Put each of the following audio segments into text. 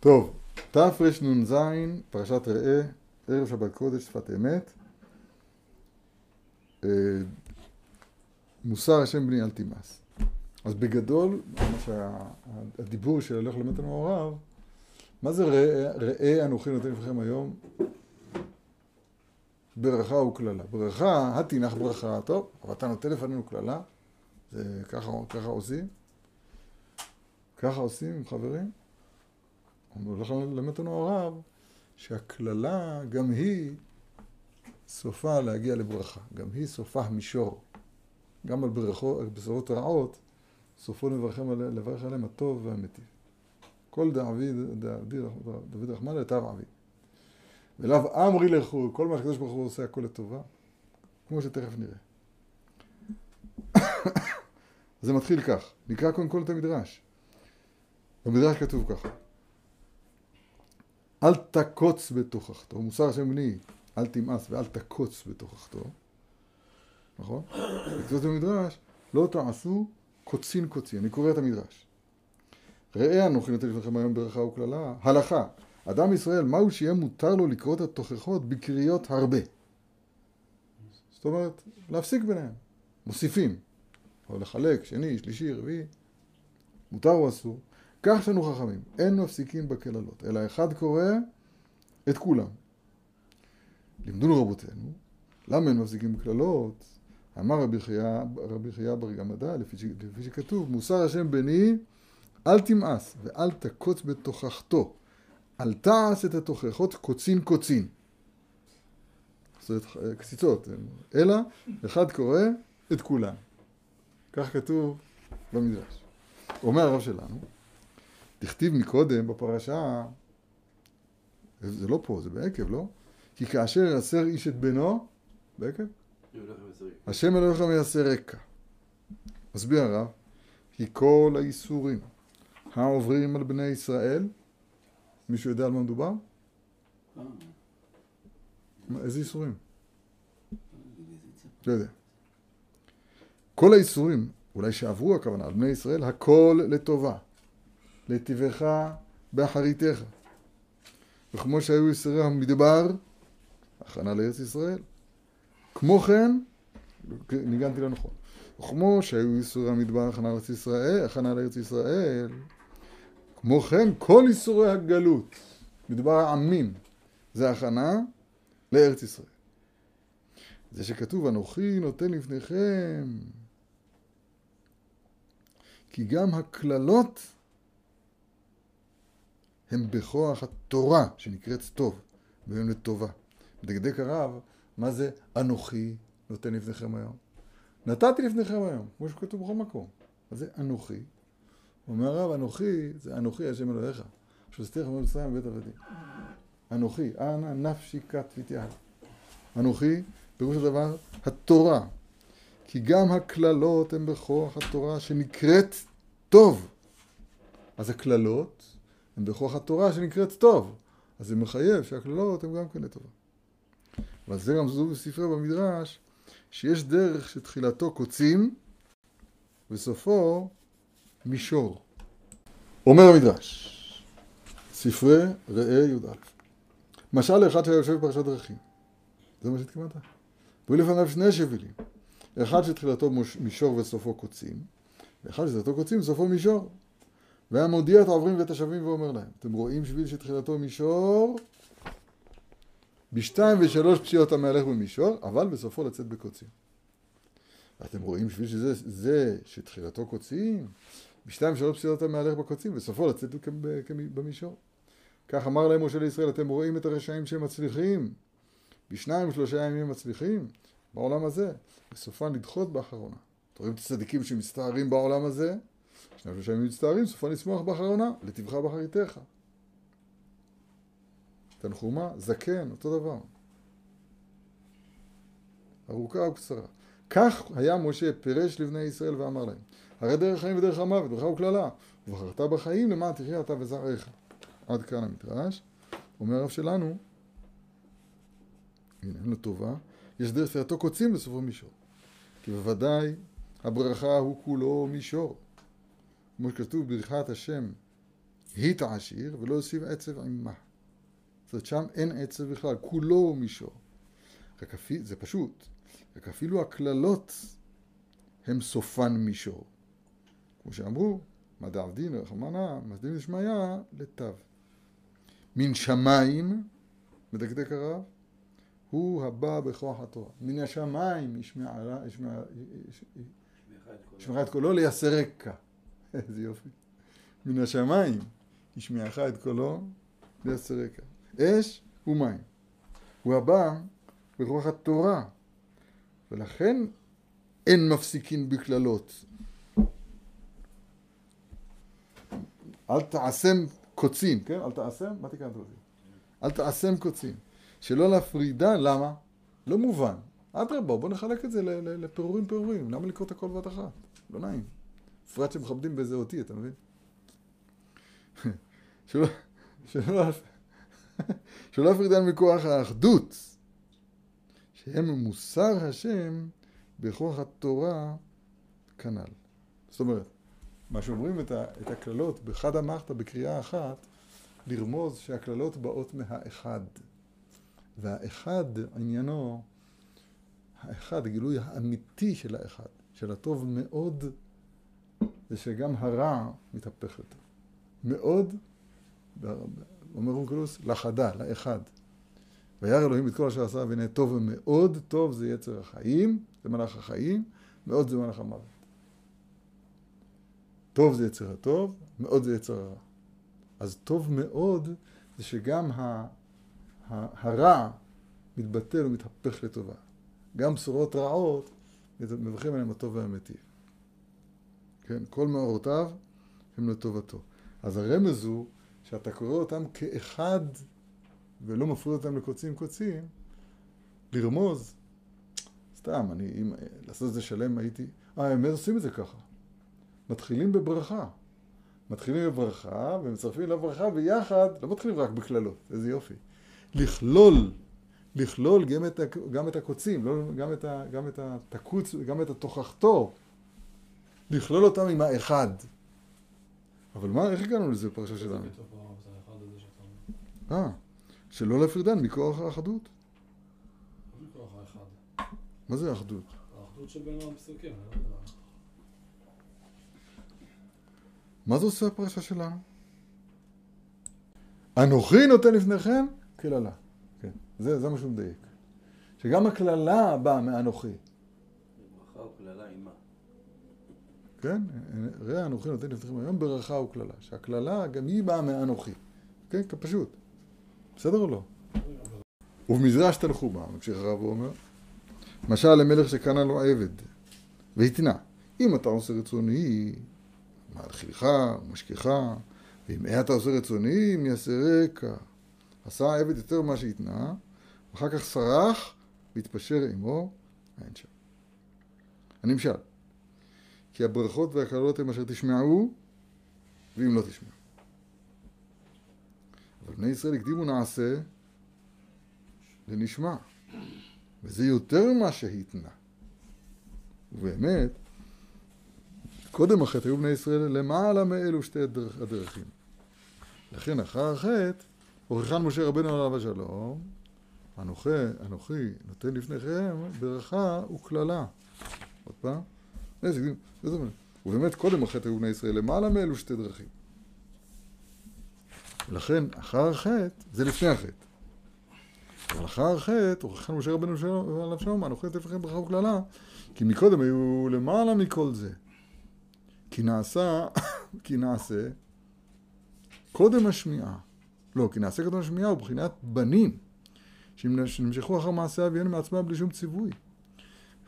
טוב, תרנ"ז, פרשת ראה, ערב שבת קודש, שפת אמת. אה, מוסר השם בני אל תימאס. אז בגדול, הדיבור של הולך למת המעורב, מה זה ראה, אנוכי נותן לפניכם היום? ברכה וקללה. ברכה, התנח ברכה, טוב, אבל אתה נותן לפנינו קללה, זה ככה, ככה עושים? ככה עושים, חברים? הולך ללמד אותנו הרב שהקללה גם היא סופה להגיע לברכה, גם היא סופה מישור. גם על ברכות, בשורות רעות, סופו לברך עליהם הטוב והמיטיב. כל דוד, דוד רחמן לטב עביד. ולאו אמרי לכו, כל מה שקדוש ברוך הוא עושה הכל לטובה, כמו שתכף נראה. זה מתחיל כך, נקרא קודם כל את המדרש. במדרש כתוב ככה אל תקוץ בתוכחתו, מוסר השם בני, אל תמאס ואל תקוץ בתוכחתו, נכון? בכתובת במדרש, לא תעשו קוצין קוצין, אני קורא את המדרש. ראה אנוכי נותן לפניכם היום ברכה וקללה, הלכה, אדם ישראל, מהו שיהיה מותר לו לקרוא את התוכחות בקריאות הרבה? זאת אומרת, להפסיק ביניהם, מוסיפים, או לחלק, שני, שלישי, רביעי, מותר או אסור. כך שנו חכמים, אין מפסיקים בקללות, אלא אחד קורא את כולם. לימדונו רבותינו, למה אין מפסיקים בקללות? אמר רבי חייא בר גמדא, לפי, לפי שכתוב, מוסר השם בני, אל תמאס ואל תקוץ בתוכחתו, אל תעש את התוכחות קוצין קוצין. זאת אומרת, קציצות, אלא אחד קורא את כולם. כך כתוב במדרש. אומר הרב שלנו, דכתיב מקודם בפרשה, זה לא פה, זה בעקב, לא? כי כאשר יסר איש את בנו, בעקב? השם אלוהיך מייסר רקע. מסביר הרב, כי כל האיסורים העוברים על בני ישראל, מישהו יודע על מה מדובר? איזה איסורים? לא יודע. כל האיסורים, אולי שעברו הכוונה, על בני ישראל, הכל לטובה. לטבעך באחריתך. וכמו שהיו יסורי המדבר, הכנה לארץ ישראל. כמו כן, ניגנתי לא נכון, וכמו שהיו ייסורי המדבר הכנה לארץ ישראל, הכנה לארץ ישראל, כמו כן כל ייסורי הגלות, מדבר העמים, זה הכנה לארץ ישראל. זה שכתוב אנוכי נותן לפניכם כי גם הקללות הם בכוח התורה שנקראת טוב, והם לטובה. מדקדק הרב, מה זה אנוכי נותן לפניכם היום? נתתי לפניכם היום, כמו שכתוב בכל מקום. מה זה אנוכי? אומר הרב, אנוכי זה אנוכי השם אלוהיך. שוסתיך מאוד ישראל מבית עבדים. אנוכי, אנא נפשי כת ותיעל. אנוכי, פירוש הדבר, התורה. כי גם הקללות הן בכוח התורה שנקראת טוב. אז הקללות הם בכוח התורה שנקראת טוב. אז זה מחייב שהקללות הן גם כן לטובה. אבל זה גם זו בספרי במדרש, שיש דרך שתחילתו קוצים וסופו מישור. אומר המדרש, ספרי ראה י"א. משל לאחד שהיה יושב בפרשת דרכים. זה מה שהתכוונת? והיו לפניו שני שבילים. אחד שתחילתו מישור וסופו קוצים, ואחד שתחילתו קוצים וסופו מישור. והיה מודיע את העוברים ואת השבים ואומר להם, אתם רואים שביל שתחילתו מישור, בשתיים ושלוש פסיעות המהלך במישור, אבל בסופו לצאת בקוצים. ואתם רואים שביל שזה זה שתחילתו קוצים, בשתיים ושלוש פסיעות המהלך בקוצים, בסופו לצאת במישור. כך אמר להם משה לישראל, אתם רואים את הרשעים שהם מצליחים, בשניים ושלושה ימים מצליחים, בעולם הזה, בסופן לדחות באחרונה. אתם רואים את הצדיקים שמסתערים בעולם הזה, שני שלושה מצטערים, סופה לשמוח באחרונה, לטבך באחריתך. תנחומה, זקן, אותו דבר. ארוכה וקצרה. כך היה משה פירש לבני ישראל ואמר להם, הרי דרך חיים ודרך המוות, ברכה וקללה, ובחרת בחיים למען תחיה אתה וזרעך. עד כאן המדרש. אומר הרב שלנו, הנה, אין לו טובה, יש דרך תחילתו קוצים בסופו מישור. כי בוודאי הברכה הוא כולו מישור. כמו שכתוב ברכת השם התעשיר ולא יוסיף עצב עמה. זאת אומרת, שם אין עצב בכלל, כולו מישור. רק אפילו, זה פשוט, רק אפילו הקללות הם סופן מישור. כמו שאמרו, מדע עבדין, רחמנה, מסדין דשמיא, לתו. מן שמיים, מדקדק הרב, הוא הבא בכוח התורה. מן השמיים ישמע את קולו לייסרקה. איזה יופי. מן השמיים ישמעך את קולו לייסרקה. אש ומים. הוא הבא בכוח התורה. ולכן אין מפסיקין בקללות. אל תעשם קוצים, כן? אל תעשם, מה תקראת לזה? אל תעשם קוצים. שלא להפרידה, למה? לא מובן. אדרבה, בוא נחלק את זה לפירורים פירורים. למה לקרוא את הכל בבת אחת? לא נעים. בפרט שמכבדים באיזה אותי, אתה מבין? שלא, שלא, שלא להפרידן מכוח האחדות, שהם מוסר השם בכוח התורה כנ"ל. זאת אומרת, מה שאומרים את, ה, את הקללות בחד אמרת בקריאה אחת, לרמוז שהקללות באות מהאחד. והאחד, עניינו, האחד, הגילוי האמיתי של האחד, של הטוב מאוד, זה שגם הרע מתהפך יותר. מאוד, אומר אונקלוס, לחדה, לאחד. וירא אלוהים את כל אשר עשה, והנה טוב ומאוד טוב זה יצר החיים, זה מלאך החיים, מאוד זה מלאך המוות. טוב זה יצר הטוב, מאוד זה יצר הרע. אז טוב מאוד זה שגם ה, ה, הרע מתבטל ומתהפך לטובה. גם בשורות רעות מברכים עליהם הטוב והמיטיב. כן, כל מאורותיו הם לטובתו. אז הרמז הוא שאתה קורא אותם כאחד ולא מפריד אותם לקוצים קוצים, לרמוז, סתם, אני, אם לעשות את זה שלם הייתי, אה, הם עושים את זה ככה. מתחילים בברכה. מתחילים בברכה ומצרפים לברכה ביחד, לא מתחילים רק בקללות, איזה יופי. לכלול, לכלול גם את, גם את הקוצים, לא, גם, את גם את התקוץ, גם את התוכחתו, לכלול אותם עם האחד. אבל מה, איך הגענו לזה בפרשה שלנו? אה, שלא להפרידן מכוח האחדות. מה זה האחדות? האחדות שבין הפסוקים. מה זה עושה הפרשה שלנו? אנוכי נותן לפניכם קללה. כן, זה, זה מה שהוא מדייק. שגם הקללה באה מאנוכי. ברכה וקללה עימה. כן? ראה אנוכי נותן לפניכם היום ברכה וקללה. שהקללה גם היא באה מאנוכי. כן? פשוט. בסדר או לא? ובמזרש תנחומה, ממשיך הרב ואומר, משל למלך שקנה לו עבד, והתנה, אם אתה עושה רצוני, מאכילך, משכיך, ואם אין אתה עושה רצוני, אם רקע. עשה העבד יותר ממה שהתנה, ואחר כך סרח והתפשר עמו, אין שם. הנמשל, כי הברכות והקללות הם אשר תשמעו, ואם לא תשמעו. אבל בני ישראל הקדימו נעשה לנשמע, וזה יותר ממה שהתנה. ובאמת, קודם החטא היו בני ישראל למעלה מאלו שתי הדרכים. לכן אחר החטא, הוכיחן משה רבנו עליו השלום, אנוכי, אנוכי נותן לפניכם ברכה וקללה. עוד פעם, ובאמת קודם החטא היו בני ישראל למעלה מאלו שתי דרכים. ולכן אחר החטא, זה לפני החטא. אבל אחר החטא, הוכיחן משה רבנו עליו שלום, אנוכי לפניכם ברכה וקללה, כי מקודם היו למעלה מכל זה. כי נעשה, כי נעשה קודם השמיעה. לא, כי נעשה קודם השמיעה הוא בחינת בנים, שנמשכו אחר מעשה אביהם מעצמם בלי שום ציווי.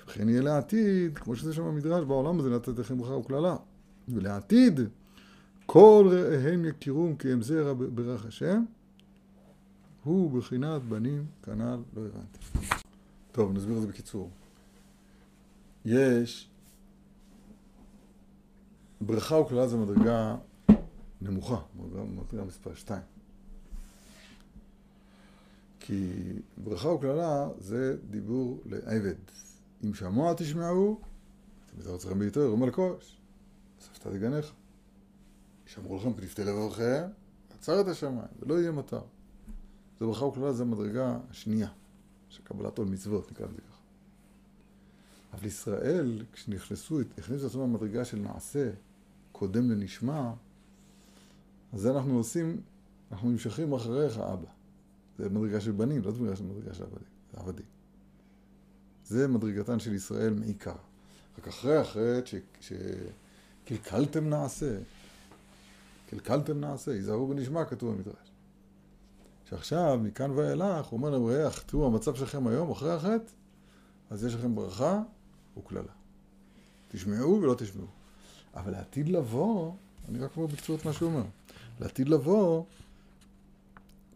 וכן יהיה לעתיד, כמו שזה שם במדרש, בעולם הזה נתת לכם ברכה וקללה. ולעתיד, כל רעיהם יכירום כי הם זרע ברך השם, הוא בחינת בנים, כנ"ל, לא הבנתי. טוב, נסביר את זה בקיצור. יש ברכה וקללה זה מדרגה נמוכה, מדרגה מספר 2. כי ברכה וקללה זה דיבור לעבד. אם שמוע תשמעו, אתם יותר צריכים ביותר, אומר לכוש, ספת תגנך. שאמרו לכם, פליפתי לברכם, עצר את השמיים, ולא יהיה מטר. זה ברכה וקללה, זה המדרגה השנייה של קבלת עול מצוות, נקרא לזה ככה. אבל ישראל, כשנכנסו, הכניסו את עצמם של נעשה, קודם לנשמע, אז זה אנחנו עושים, אנחנו נמשכים אחריך, אבא. זה מדרגה של בנים, לא מדרגה מדרגה של עבדים. זה מדרגתן של ישראל מעיקר. רק אחרי החטא שקלקלתם נעשה, קלקלתם נעשה, היזהרו בנשמע, כתוב במדרש. שעכשיו, מכאן ואילך, הוא אומר להם, ריח, תראו, המצב שלכם היום, אחרי החטא, אז יש לכם ברכה וקללה. תשמעו ולא תשמעו. אבל לעתיד לבוא, אני רק אומר בקצות מה שהוא אומר, לעתיד לבוא,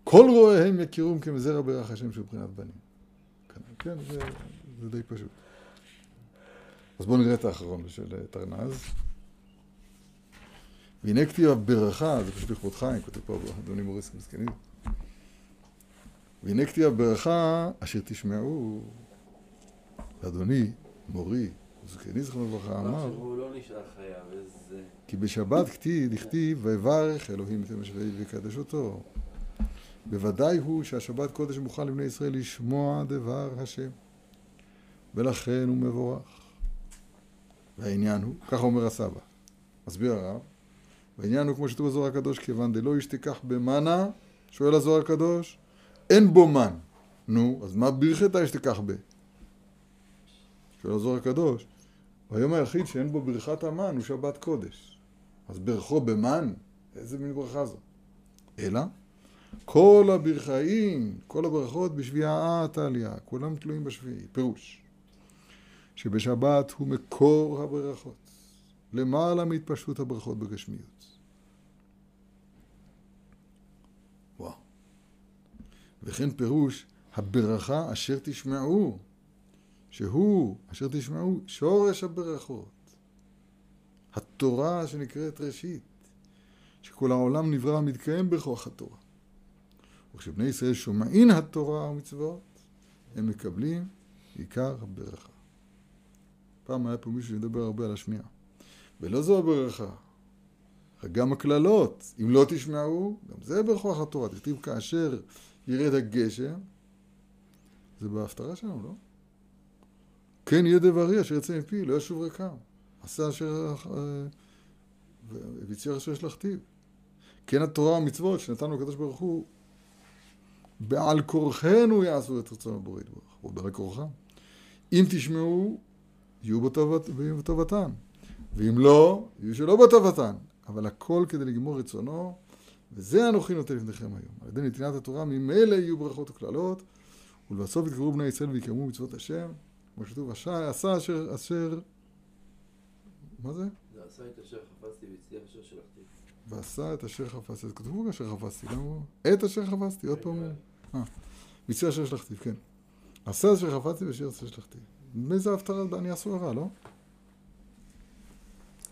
כל רואיהם יכירום כמזרע ברך השם של בחינת בנים. כן, זה, זה די פשוט. אז בואו נראה את האחרון של תרנז. והנה כתיב הברכה, זה פשוט לכבוד חיים, כותב פה אדוני מוריס מסכנים. והנה כתיב הברכה אשר תשמעו, אדוני, מורי, זקני זכרונו לברכה, אמר, לא חייב, איזה... כי בשבת כתיב, דכתיב, ויברך אלוהים את השביעי ויקדש אותו. בוודאי הוא שהשבת קודש מוכן לבני ישראל לשמוע דבר השם, ולכן הוא מבורך. והעניין הוא, ככה אומר הסבא, מסביר הרב, והעניין הוא כמו שכתוב בזוהר הקדוש, כיוון דלא איש תיקח במנה, שואל הזוהר הקדוש, אין בו מן. נו, אז מה ברכתה יש תיקח ב? שואל הזוהר הקדוש, והיום היחיד שאין בו ברכת המן הוא שבת קודש. אז ברכו במן? איזה מין ברכה זו? אלא, כל הברכאים, כל הברכות בשביעה עליה, כולם תלויים בשביעי. פירוש, שבשבת הוא מקור הברכות, למעלה מהתפשטות הברכות בגשמיות. וואו. וכן פירוש, הברכה אשר תשמעו, שהוא, אשר תשמעו, שורש הברכות. התורה שנקראת ראשית, שכל העולם נברא ומתקיים בכוח התורה. וכשבני ישראל שומעים התורה ומצוות, הם מקבלים עיקר הברכה. פעם היה פה מישהו שידבר הרבה על השמיעה. ולא זו הברכה, גם הקללות, אם לא תשמעו, גם זה בכוח התורה. תכתיב כאשר ירד הגשם, זה בהפטרה שלנו, לא? כן יהיה דברי אשר יצא מפי, לא ישוב ריקם. עשה אשר... אה, והציע אשר ישלחתיו. כן התורה והמצוות שנתנו לקדוש ברוך הוא, בעל כורחנו יעשו את רצון הבורא יתברך, או בעל כורחם. אם תשמעו, יהיו בטובתן, ואם לא, יהיו שלא בטובתן. אבל הכל כדי לגמור רצונו, וזה אנוכי נותן לפניכם היום. על ידי נתינת התורה ממילא יהיו ברכות וקללות, ולבסוף יתקרבו בני ישראל ויקיימו מצוות השם, כמו שכתוב, עשה אשר, אשר, מה זה? זה עשה את אשר חפשתי והצליח אשר שלחתי. ועשה את אשר חפשתי, אז כתבו אשר חפשתי, למה הוא? את אשר חפשתי, עוד פעם הוא. אה, והצליח אשר שלחתי, כן. עשה אשר חפשתי ואשר אשר באיזה הפטרה אני אעשו הרע, לא?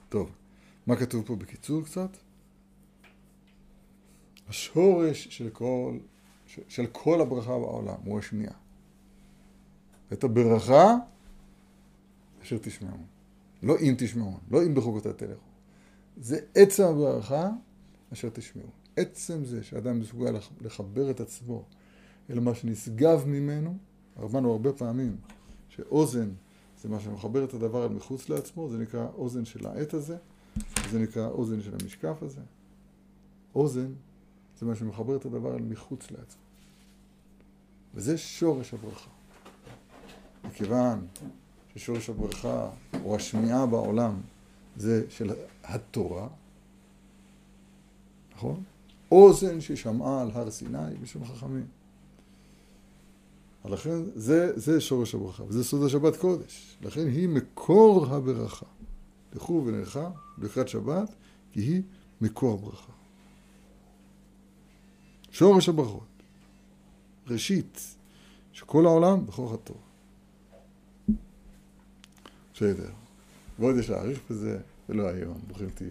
טוב, מה כתוב פה בקיצור קצת? השורש של כל, של כל הברכה בעולם הוא השמיעה. את הברכה אשר תשמעו. לא אם תשמעו, לא אם בחוקותיי תלכו. זה עצם הברכה אשר תשמעו. עצם זה שאדם מסוגל לחבר את עצמו אל מה שנשגב ממנו, אמרנו הרבה פעמים שאוזן זה מה שמחבר את הדבר אל מחוץ לעצמו, זה נקרא אוזן של העת הזה, זה נקרא אוזן של המשקף הזה. אוזן זה מה שמחבר את הדבר אל מחוץ לעצמו. וזה שורש הברכה. מכיוון ששורש הברכה או השמיעה בעולם זה של התורה, נכון? אוזן ששמעה על הר סיני בשם חכמים. לכן זה, זה שורש הברכה, וזה סוד השבת קודש. לכן היא מקור הברכה. לכו ונלכה לקראת שבת, כי היא מקור הברכה. שורש הברכות. ראשית, שכל העולם בכוח התורה. בסדר. ועוד יש להעריך בזה, ולא היום. ברוכים תהיו.